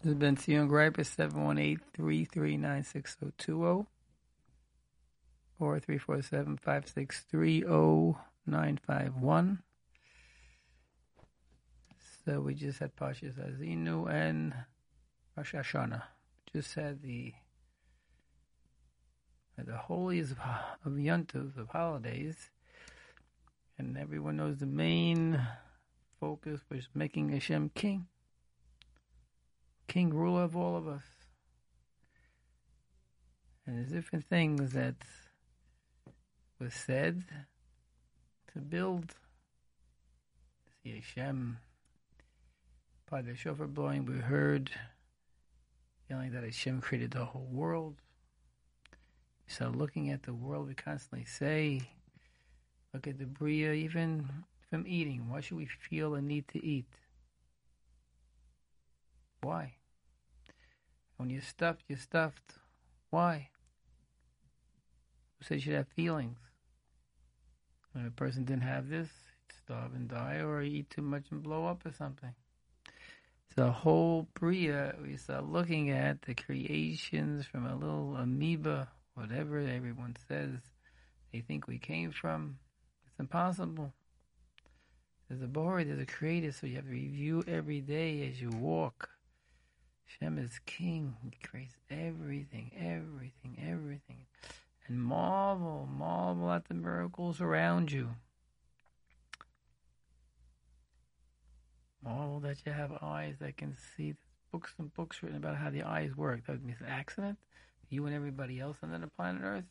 This has been Sion Greiper, 718-339-6020 or 347-563-0951. So we just had Pashas Azinu and Rosh Hashanah. Just had the the holiest of, of of holidays. And everyone knows the main focus was making Hashem king. King, ruler of all of us. And there's different things that was said to build see Hashem. By the shofar blowing, we heard feeling that Hashem created the whole world. So looking at the world, we constantly say, look at the Bria, even from eating. Why should we feel a need to eat? Why? When you're stuffed, you're stuffed. Why? Who says you should have feelings? When a person didn't have this, starve and die, or eat too much and blow up or something. The whole Bria, we start looking at the creations from a little amoeba, whatever everyone says they think we came from. It's impossible. There's a Boreh, there's a creator, so you have to review every day as you walk. Shem is king. He creates everything, everything, everything. And marvel, marvel at the miracles around you. Marvel that you have eyes that can see. Books and books written about how the eyes work. That an accident. You and everybody else on the planet Earth.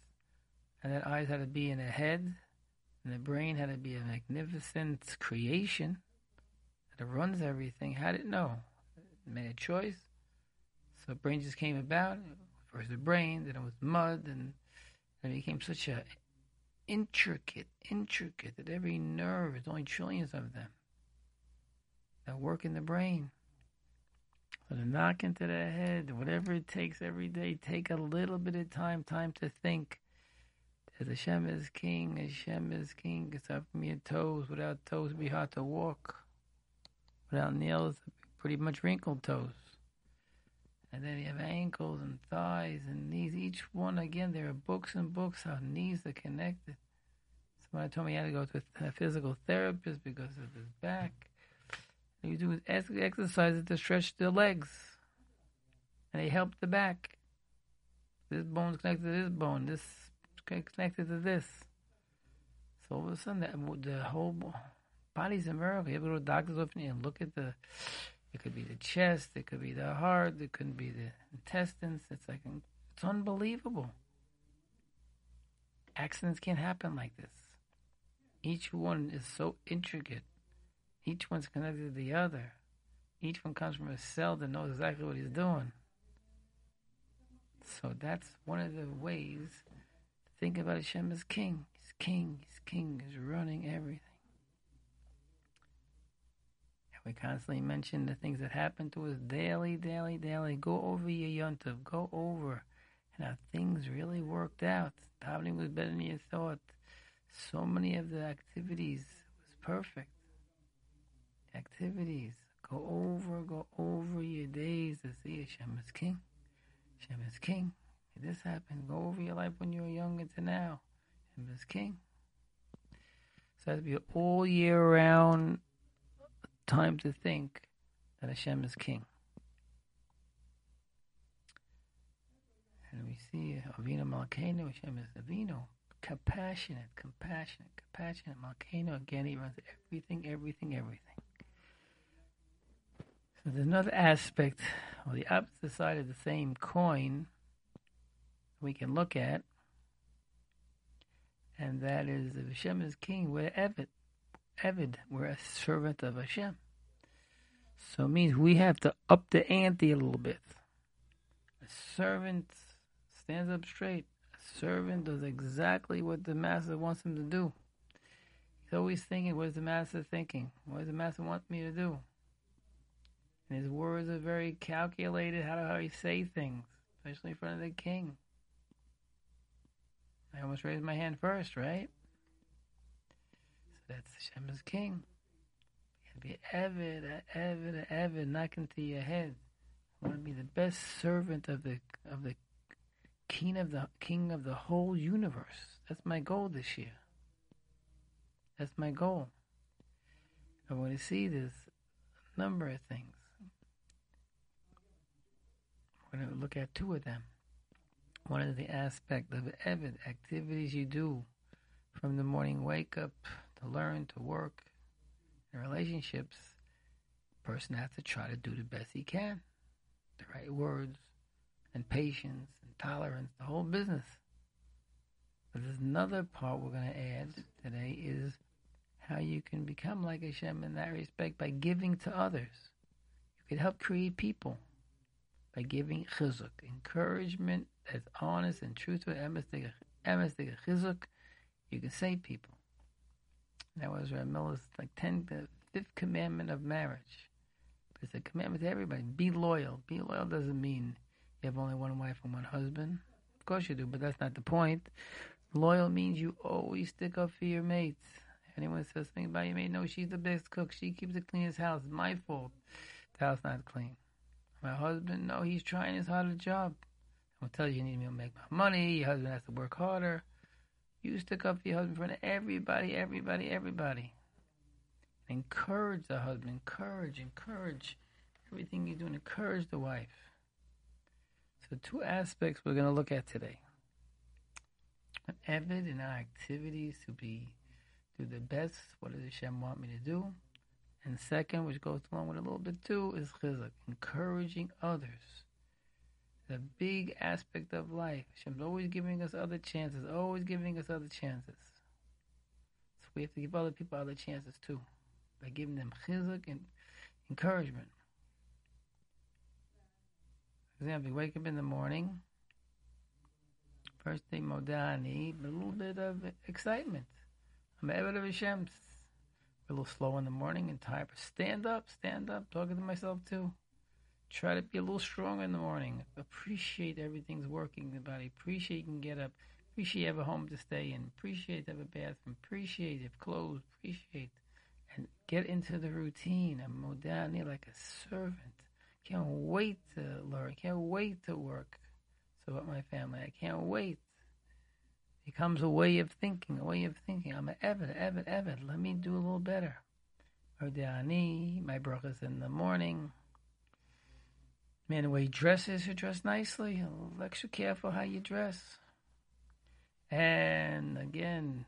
And that eyes had to be in a head. And the brain had to be a magnificent creation that runs everything. How did it know? It made a choice so brain just came about. First the brain, then it was mud, and it became such a intricate, intricate that every nerve, is only trillions of them that work in the brain. So to knock into the head, whatever it takes every day, take a little bit of time, time to think that Hashem is king, Hashem is king. It's up from your toes. Without toes, it'd be hard to walk. Without nails, pretty much wrinkled toes. And then you have ankles and thighs and knees. Each one, again, there are books and books how knees are connected. Somebody told me I had to go to a physical therapist because of his back. And you do exercises to stretch the legs. And they help the back. This bone's connected to this bone. This connected to this. So all of a sudden, the, whole body's a miracle. You to go to the doctor's office and look at the it could be the chest, it could be the heart, it could be the intestines. It's like it's unbelievable. Accidents can't happen like this. Each one is so intricate. Each one's connected to the other. Each one comes from a cell that knows exactly what he's doing. So that's one of the ways to think about Hashem as king. He's king, he's king, he's running everything. We constantly mention the things that happen to us daily, daily, daily. Go over your yontav. Go over and how things really worked out. Davening was better than you thought. So many of the activities was perfect. Activities. Go over, go over your days to see Hashem is king. Hashem is king. This happened. Go over your life when you were young to now. Hashem is king. So to be all year round time to think that Hashem is king. And we see Avinu Malkeinu, Hashem is Avinu, compassionate, compassionate, compassionate. Malkeinu, again, he runs everything, everything, everything. So there's another aspect, or the opposite side of the same coin, we can look at, and that is if Hashem is king, we're Eved. Eved, we're a servant of Hashem. So it means we have to up the ante a little bit. A servant stands up straight. A servant does exactly what the master wants him to do. He's always thinking, what is the master thinking? What does the master want me to do? And his words are very calculated how, how he say things, especially in front of the king. I almost raised my hand first, right? That's Hashem is king. You be avid, avid, avid, knock into your head. I want to be the best servant of the of the king of the king of the whole universe. That's my goal this year. That's my goal. I want to see this number of things. We're going to look at two of them. One is the aspect of Evid, activities you do from the morning wake up to learn, to work, in relationships. person has to try to do the best he can. The right words and patience and tolerance, the whole business. But there's another part we're going to add today is how you can become like Hashem in that respect by giving to others. You can help create people by giving chizuk, encouragement that's honest and truthful, emes chizuk. You can save people. That was Rav Miller's like ten, the fifth commandment of marriage. It's a commandment to everybody. Be loyal. Be loyal doesn't mean you have only one wife and one husband. Of course you do, but that's not the point. Loyal means you always stick up for your mates. Anyone says something about your mate, no, she's the best cook. She keeps the cleanest house. My fault. The house not clean. My husband, no, he's trying his hardest job. I'm gonna tell you, you need me to make my money. Your husband has to work harder. You stick up your husband in front of everybody, everybody, everybody. Encourage the husband. Encourage, encourage. Everything you do, encourage the wife. So, two aspects we're going to look at today. Evid in our activities to be do the best. What does Hashem want me to do? And second, which goes along with a little bit too, is chizuk, encouraging others. The big aspect of life. Hashem's always giving us other chances, always giving us other chances. So we have to give other people other chances too, by giving them chizuk and encouragement. For example, you wake up in the morning, first thing modani, a little bit of excitement. I'm Eved of Hashem. A little slow in the morning and tired, but stand up, stand up. Talking to myself too. Try to be a little stronger in the morning. Appreciate everything's working in the body. Appreciate you can get up. Appreciate you have a home to stay in. Appreciate you have a bathroom. Appreciate you have clothes. Appreciate and get into the routine. I'm modani like a servant. Can't wait to learn. Can't wait to work. So about my family, I can't wait becomes a way of thinking, a way of thinking. I'm an Evid, Evid, Evid. Let me do a little better. Ordani, my brachas in the morning. Man, the way he dresses, he dress nicely. Extra careful how you dress. And again,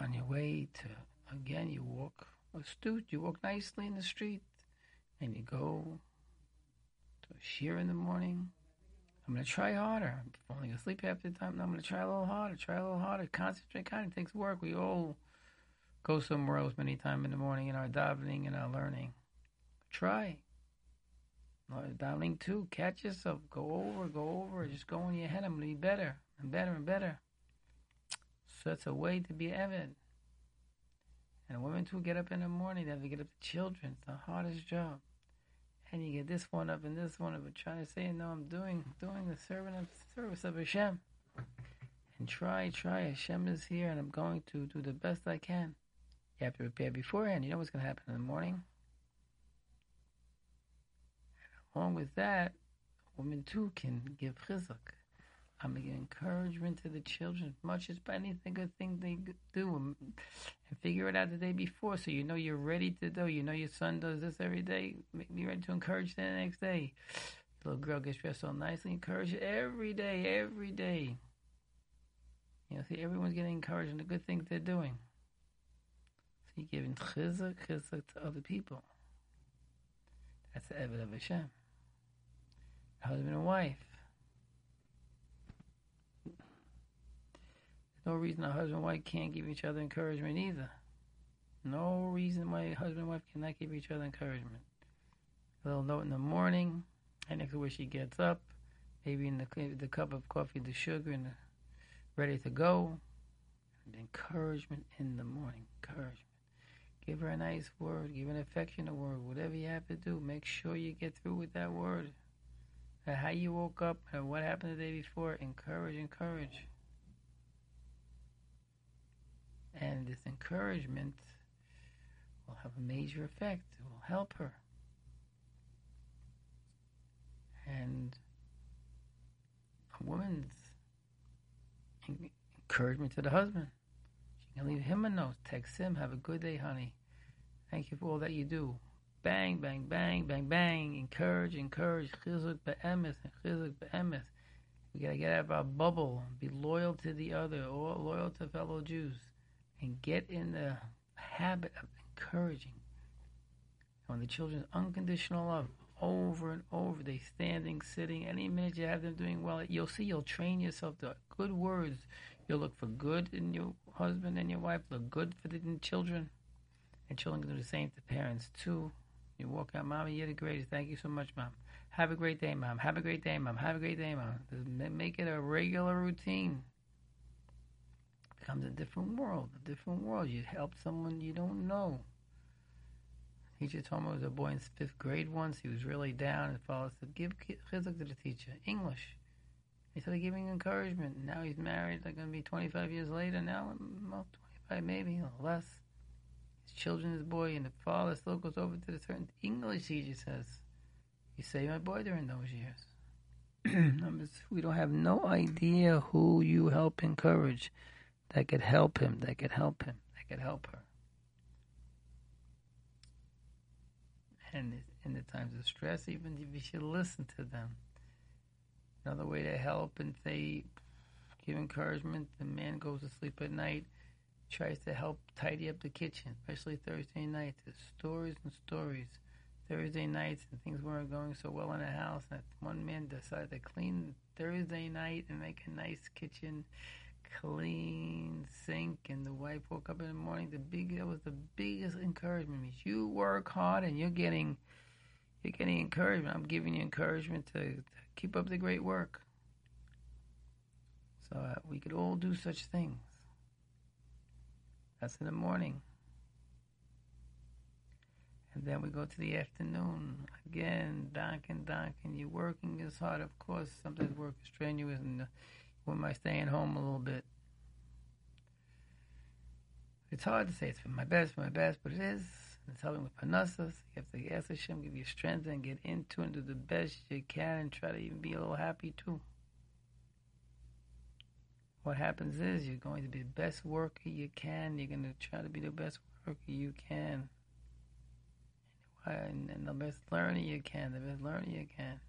on your way to, again, you walk astute, you walk nicely in the street, and you go to a shiur in the morning I'm going to try harder. I'm falling asleep half the time. I'm going to try a little harder, try a little harder. Concentrate kind of takes work. We all go somewhere else many times in the morning in our davening and our learning. Try. Uh, davening too. Catch yourself. Go over, go over. Just go in your head. I'm going to be better and better and better. So that's a way to be evident. And women too get up in the morning. They have to get up the children. It's the hardest job and you get this one up and this one up, but try to say, no, I'm doing doing the servant of service of Hashem. And try, try. Hashem is here, and I'm going to do the best I can. You have to prepare beforehand. You know what's going to happen in the morning. And along with that, women too can give chizuk. I'm giving encouragement to the children as much as by anything good thing they do and, figure it out the day before so you know you're ready to do. You know your son does this every day. Make me ready to encourage them the next day. The little girl gets dressed so nicely. Encourage every day, every day. You know, see, everyone's getting encouraged in the good things they're doing. You're giving chizuk, chizuk to other people. That's the evidence of Hashem. Husband and wife. no reason a husband and wife can't give each other encouragement either. No reason why a husband and wife cannot give each other encouragement. A little note in the morning, and next to where she gets up, maybe in the the cup of coffee, the sugar, and the, ready to go. Encouragement in the morning. Encouragement. Give her a nice word. Give an affectionate word. Whatever you have to do, make sure you get through with that word. And how you woke up and what happened the day before. Encourage, encourage. And this encouragement will have a major effect. It will help her. And a woman's encouragement to the husband. Leave him a note, text him, have a good day, honey. Thank you for all that you do. Bang, bang, bang, bang, bang. Encourage, encourage. Chizuk be'emes, chizuk be'emes. We gotta get out of our bubble, be loyal to the other, or loyal to fellow Jews, and get in the habit of encouraging. When the children's unconditional love, over and over, they standing, sitting. Any minute you have them doing well, you'll see. You'll train yourself to good words. You'll look for good in your husband and your wife. Look good for the children, and children can do the same to parents too. You walk out, mommy, you're the greatest. Thank you so much, mom. Have a great day, mom. Have a great day, mom. Have a great day, mom. Make it a regular routine. It becomes a different world. A different world. You help someone you don't know. Teacher told me it was a boy in fifth grade once. He was really down, and father said, "Give chizuk to the teacher, English." He started giving encouragement. Now he's married. They're going to be 25 years later. Now, well, 25 maybe or less. His children, his boy, and the father still goes over to the certain English teacher says, you say my boy during those years. we don't have no idea who you help encourage that could help him, that could help him, that could help her. And in the times of stress, even if you should listen to them. Another way to help and say, give encouragement. The man goes to sleep at night, tries to help tidy up the kitchen, especially Thursday nights. There's stories and stories Thursday nights and things weren't going so well in the house. And one man decided to clean Thursday night and make a nice kitchen clean sink and the wife woke up in the morning the big that was the biggest encouragement means you work hard and you're getting you're getting encouragement i'm giving you encouragement to, to keep up the great work so uh, we could all do such things that's in the morning and then we go to the afternoon again, Duncan, Duncan. You're working as hard, of course. Sometimes work is strenuous, and uh, when am I staying home a little bit? It's hard to say it's for my best, for my best, but it is. It's helping with panasas. You have to ask Hashem, give you strength, and get into and do the best you can, and try to even be a little happy too. What happens is you're going to be the best worker you can. You're going to try to be the best worker you can and, the best learner you can, the best learner you can.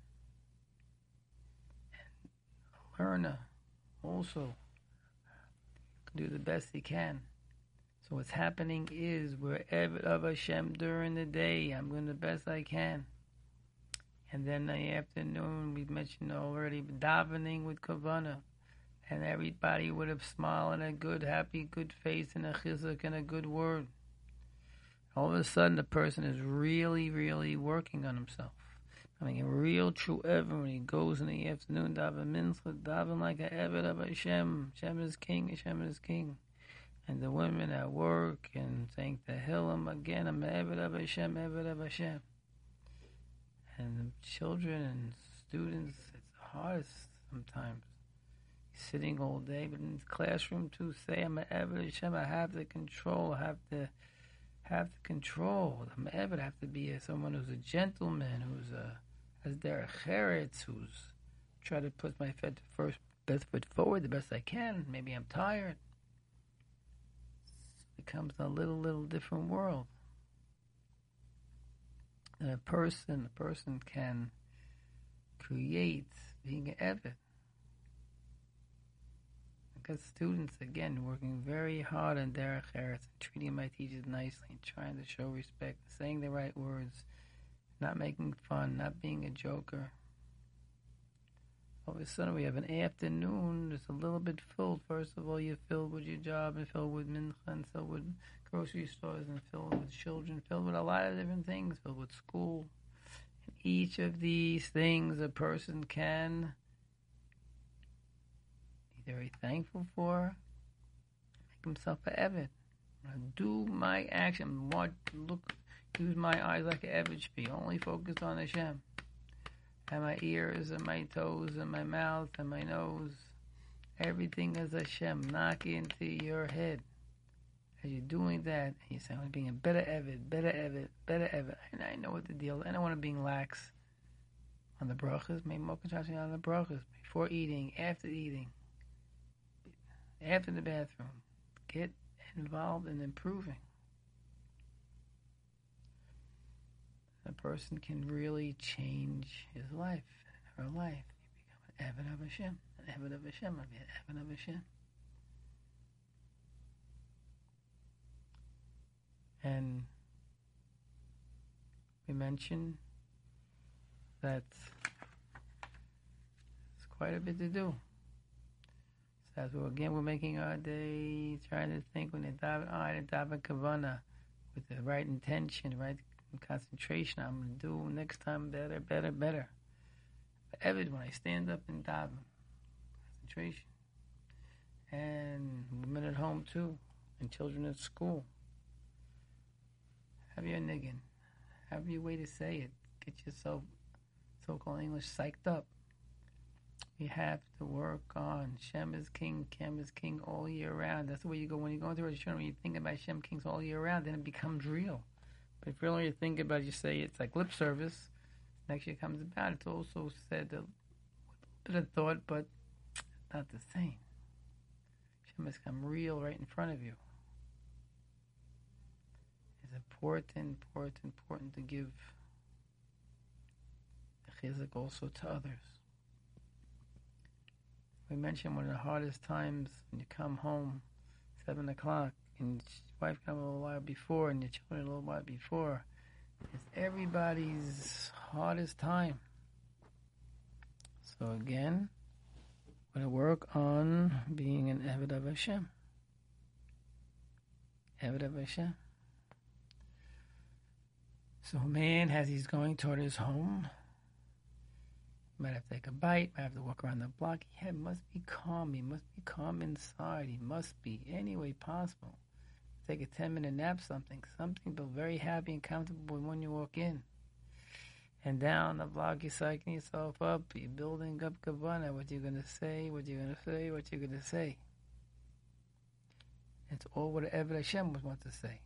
And a learner also do the best he can. So what's happening is we're Eved of Hashem during the day. I'm doing the best I can. And then in the afternoon, we mentioned already davening with kavana, and everybody with a smile and a good, happy, good face and a chizuk and a good word all of a sudden the person is really, really working on himself. I mean, a real true ever when he goes in the afternoon, daven mincha, daven like a Eved of Hashem. Hashem is king, Hashem is king. And the women at work and saying the Hillel again, I'm Eved of Hashem, Eved of Hashem. And the children and students, it's hardest sometimes. Sitting all day, but in the classroom too, say I'm an Hashem, I have the control, I have to have the control. The Me'evet have to be someone who's a gentleman, who's a has their cheretz, who's try to put my first best foot forward the best I can. Maybe I'm tired. Becomes a little, little different world. And a person, a person can create being an Evet because students, again, working very hard on Derech Eretz, treating my teachers nicely, trying to show respect, saying the right words, not making fun, not being a joker. All of a sudden, we have an afternoon that's a little bit filled. First of all, you're filled with your job, and filled with mincha, and filled with grocery stores, and filled with children, filled with a lot of different things, filled with school. And each of these things a person can be very thankful for. Make himself a Evid. Do my action. What look use my eyes like an should be. Only focused on Hashem. And my ears and my toes and my mouth and my nose. Everything is Hashem. Knock into your head. As you're doing that, and you're saying, I'm being a better Evid, better Evid, better Evid. And I know what the deal is. I don't want to be lax on the brachas. Maybe more concentration on the brachas. Before eating, after eating, after the bathroom. Get involved in improving. A person can really change his life, her life. You become an Evid of Hashem. An Evid of Hashem. I'll be an Evid of Hashem. And we mentioned that it's quite a bit to do. So as we again we're making our day, trying to think when the daven, ah, oh, the daven kavana with the right intention, right concentration. I'm gonna do next time better, better, better. But Evid, when I stand up and daven, concentration, and women at home too, and children at school. Have your niggin. Have your way to say it. Get yourself, so-called English, psyched up. You have to work on Shem is king, Kim is king all year round. That's the way you go when you go into Hashanah. When you think about Shem kings all year round, then it becomes real. But if you only think about it, you say it's like lip service. Next year comes about. It's also said a bit of thought, but not the same. Shem has come real right in front of you it's important, important, important to give the chizuk also to others. We mentioned one of the hardest times when you come home, seven o'clock, and wife come a little while before, and your children a little while before. It's everybody's hardest time. So again, we're to work on being an Eved of Hashem. Eved of Hashem. So a man, as he's going toward his home, might have to take a bite, might have to walk around the block. He must be calm. He must be calm inside. He must be any way possible. Take a 10 minute nap, something, something, but very happy and comfortable when you walk in. And down the block, you're psyching yourself up. You're building up Kavana. What you're going to say, what you're going to say, what you're going to say. It's all whatever Hashem wants to say.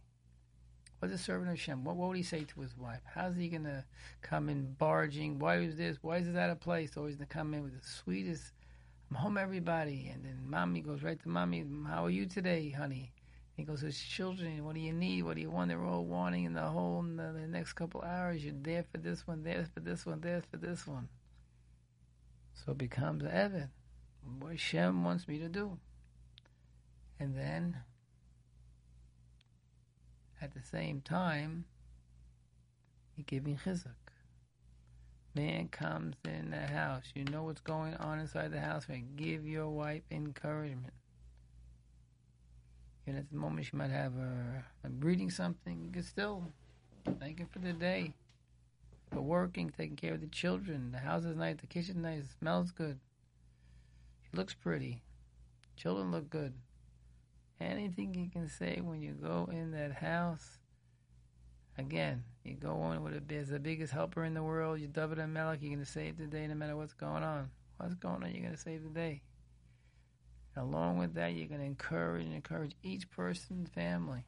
What's a servant of Hashem? What, what would he say to his wife? How's he going to come in barging? Why is this? Why is this out of place? Always going to come in with the sweetest, I'm home, everybody. And then mommy goes right to mommy, how are you today, honey? He goes his children, what do you need? What do you want? They're all wanting in the whole, in the, the next couple hours. You're there for this one, there for this one, there for this one. So it becomes Evan. What Shem wants me to do. And then at the same time, you're giving chizuk. Man comes in the house. You know what's going on inside the house. Right? Give your wife encouragement. And at the moment she might have a, a reading something, you can still thank her for the day, for working, taking care of the children. The house is nice, the kitchen is nice, smells good. She looks pretty. Children look good anything you can say when you go in that house. Again, you go in with a as the biggest helper in the world. You David and Melech. You're going to save the day no matter what's going on. What's going on? You're going to save the day. Along with that, you're going to encourage and encourage each person's family.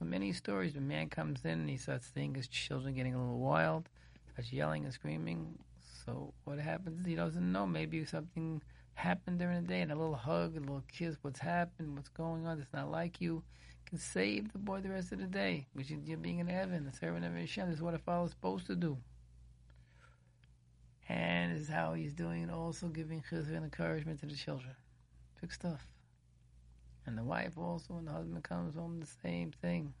Many stories, when man comes in and he starts seeing his children getting a little wild, starts yelling and screaming. So what happens? He doesn't know. Maybe something happened during the day and a little hug, a little kiss, what's happened, what's going on, It's not like you, can save the boy the rest of the day, which is you're being in heaven, the servant of Hashem. This is what a father is supposed to do. And is how he's doing it, also giving chizuk and encouragement to the children. Big stuff. And the wife also, when the husband comes home, the same thing.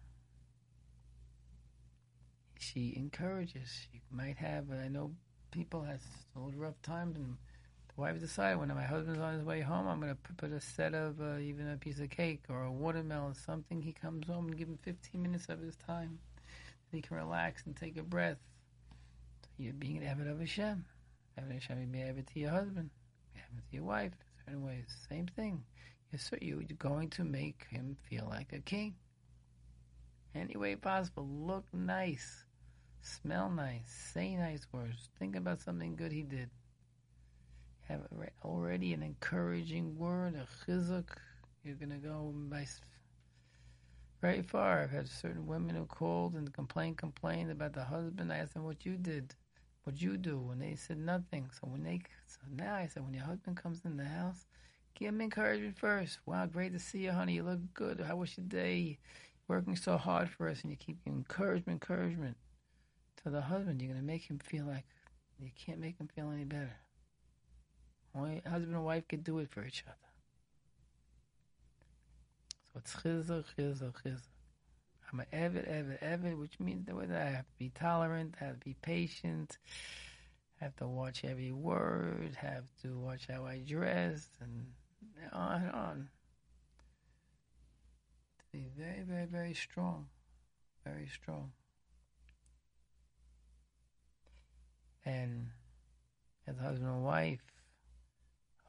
She encourages. You might have, I know people have old rough times and the wife decided when my husband's on his way home, I'm going to put a set of uh, even a piece of cake or a watermelon, something. He comes home and give him 15 minutes of his time. That he can relax and take a breath. So you're being an Eved of Hashem. Eved of Hashem, you be Eved to your husband, Eved to your wife. In certain ways, same thing. You're, you're going to make him feel like a king. Any way possible. Look nice. Smell nice. Say nice words. Think about something good he did have already an encouraging word, a chizuk. You're going to go by very far. I've had certain women who called and complained, complained about the husband. I asked them what you did, what you do, and they said nothing. So when they, so now I said, when your husband comes in the house, give him encouragement first. Wow, great to see you, honey. You look good. How was your day? Working so hard for us, and you keep encouragement, encouragement to the husband. You're gonna make him feel like you can't make him feel any better. Only husband and wife can do it for each other. So it's chizah, chizah, chizah. I'm an Evid, Evid, which means that I have to be tolerant, I have to be patient, I have to watch every word, have to watch how I dress, and on and on. To be very, very, very strong. Very strong. And as husband and wife,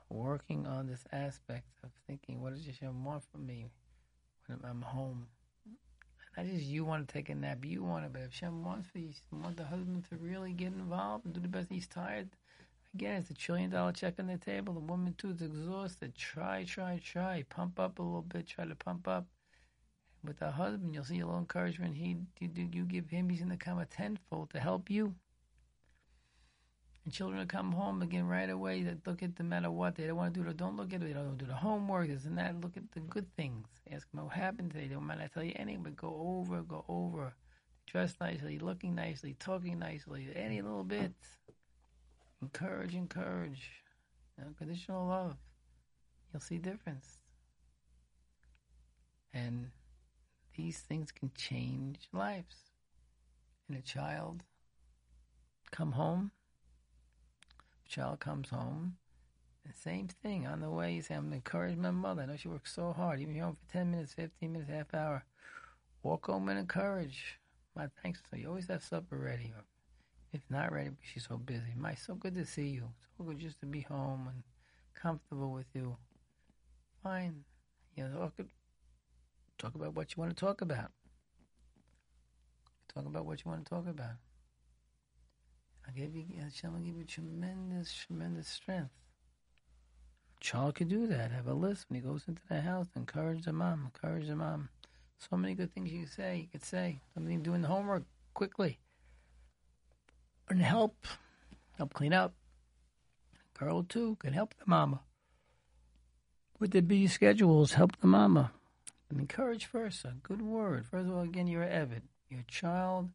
working on this aspect of thinking, what does Hashem want from me when I'm home? Not just you want to take a nap, you want it, but if Hashem wants for you, want the husband to really get involved and do the best. He's tired. Again, it's a trillion dollar check on the table. The woman too is exhausted. Try, try, try. Pump up a little bit. Try to pump up. With the husband, you'll see a little encouragement. He, you, you give him, he's going to come a tenfold to help you. And children will come home again right away. They look at no matter what they don't want to do. It, don't look at it. They don't do the homework. This and that. Look at the good things. Ask them what happened today. They don't mind. I tell you anything, but go over, go over. Dress nicely, looking nicely, talking nicely. Any little bit. Encourage, encourage. Unconditional love. You'll see difference. And these things can change lives. And a child come home child comes home, the same thing. On the way, you say, I'm going to encourage my mother. I know she works so hard. Even if you're home for 10 minutes, 15 minutes, half hour, walk home and encourage. My thanks. So you always have supper ready. If not ready, because she's so busy. My, so good to see you. So good just to be home and comfortable with you. Fine. You know, talk, talk about what you want to talk about. Talk about what you want to talk about. I give you, Hashem will give you tremendous, tremendous strength. Child could do that. Have a list when he goes into the house. Encourage the mom. Encourage the mom. So many good things you can say. You could say something doing the homework quickly. And help. Help clean up. Girl too can help the mama. With the busy schedules, help the mama. And encourage first. A good word. First of all, again, you're an Evid. Your child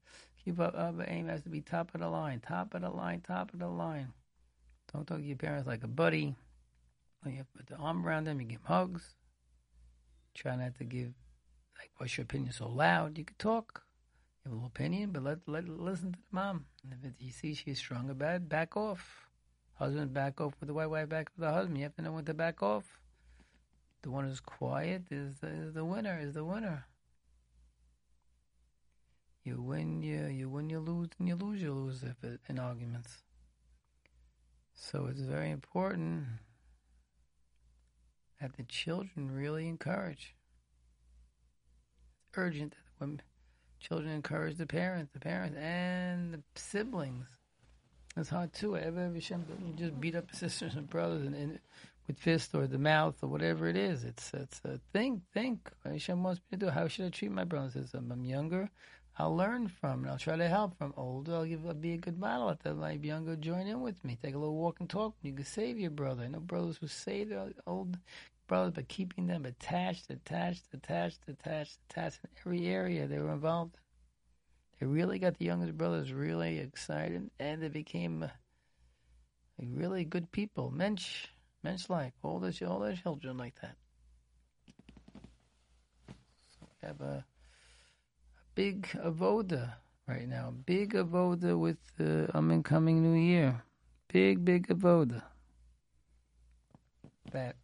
Keep up, uh, up aim has to be top of the line, top of the line, top of the line. Don't talk to your parents like a buddy. When you put the arm around them, you give them hugs. Try not to give, like, what's your opinion so loud? You could talk. You have a little opinion, but let let listen to the mom. And if it, you see she's strong about it, back off. Husband back off with the wife, wife back with the husband. You have to know when to back off. The one who's quiet is the, is the winner. Is the winner. You win, you you win, you lose, and you lose, you lose if it, in arguments. So it's very important that the children really encourage. It's urgent that when children encourage the parents, the parents and the siblings. It's hard too. Ever, ever, you just beat up sisters and brothers and, and with fist or the mouth or whatever it is. It's it's a think, think. Hashem wants me to do. How should I treat my brothers? I'm younger. I'll learn from and I'll try to help from older. I'll give I'll be a good model. The like younger join in with me. Take a little walk and talk. You can save your brother. I know brothers who save their old brothers, but keeping them attached, attached, attached, attached, attached in every area they were involved They really got the youngest brothers really excited, and they became uh, really good people. Mensch, mensch like all their all their children like that. So we have a big avoda right now. Big avoda with the um, incoming new year. Big, big avoda. That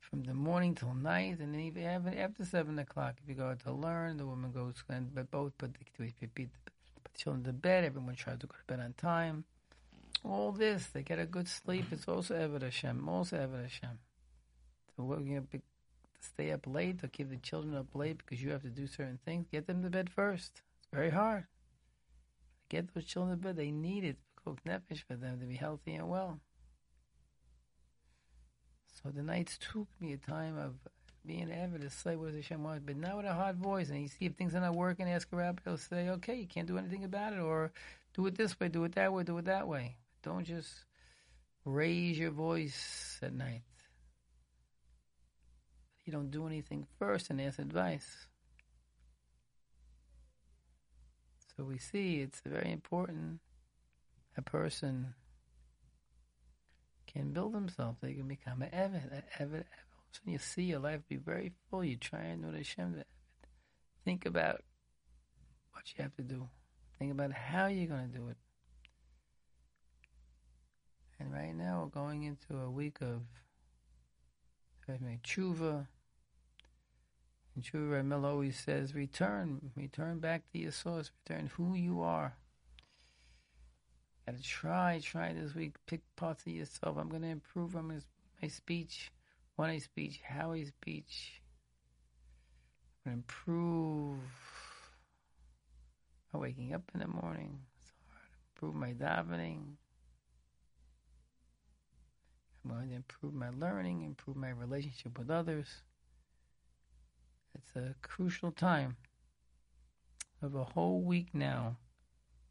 from the morning till night, and then even after seven o'clock, if you go to learn, the woman goes and but both put the, put the children to bed. Everyone tries to go to bed on time. All this, they get a good sleep. It's also Eved Hashem. Also Eved Hashem. So going to stay up late or keep the children up late because you have to do certain things, get them to bed first. It's very hard. Get those children to bed. They need it. Cook nefesh for them to be healthy and well. So the nights took me a time of being avid to say what Hashem wants, but not with a hard voice. And you see if things are not working, ask a rabbi. He'll say, okay, you can't do anything about it, or do it this way, do it that way, do it that way. Don't just raise your voice at night. You don't do anything first and ask advice. So we see it's very important a person can build himself. They can become an Evid. An Evid. So you see your life be very full. You try and know the Hashem. Think about what you have to do. Think about how you're going to do it. And right now we're going into a week of tshuva. And tshuva Ramil always says, return, return back to your source, return who you are. Gotta try, try this week, pick parts of yourself. I'm gonna improve on my speech, one a speech, how a speech. I'm gonna improve my waking up in the morning. It's hard. Improve my davening. I'm going to improve my learning, improve my relationship with others. It's a crucial time of a whole week now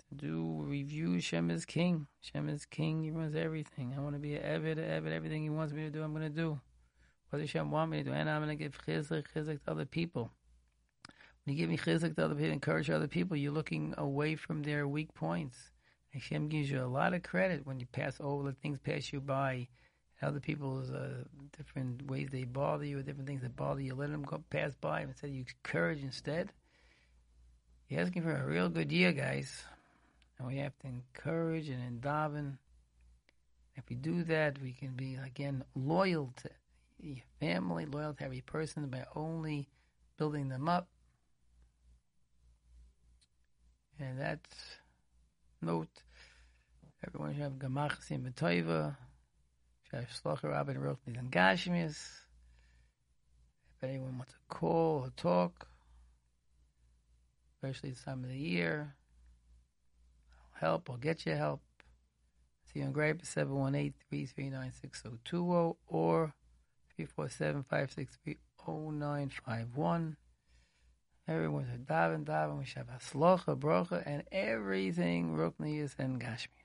to do review. Shem is king. Shem is king. He runs everything. I want to be an Evid, Evid. Everything he wants me to do, I'm going to do. What does Shem want me to do? And I'm going to give chizuk, chizuk to other people. When you give me chizuk to other people, encourage other people, you're looking away from their weak points. Hashem gives you a lot of credit when you pass over, let things pass you by other people's uh, different ways they bother you, or different things that bother you. Let them go pass by and instead you encourage instead. You're asking for a real good year, guys, and we have to encourage and endaven. If we do that, we can be again loyal to your family, loyal to every person by only building them up. And that's note. Everyone should have Gamach Sim If anyone wants to call or talk, especially this time of the year, I'll help or get your help. See you on Grape 718-339-6020 or 347-563-0951. Everyone's a daven, daven, we should have a slocha, brocha, and everything, rukniyas and gashmi.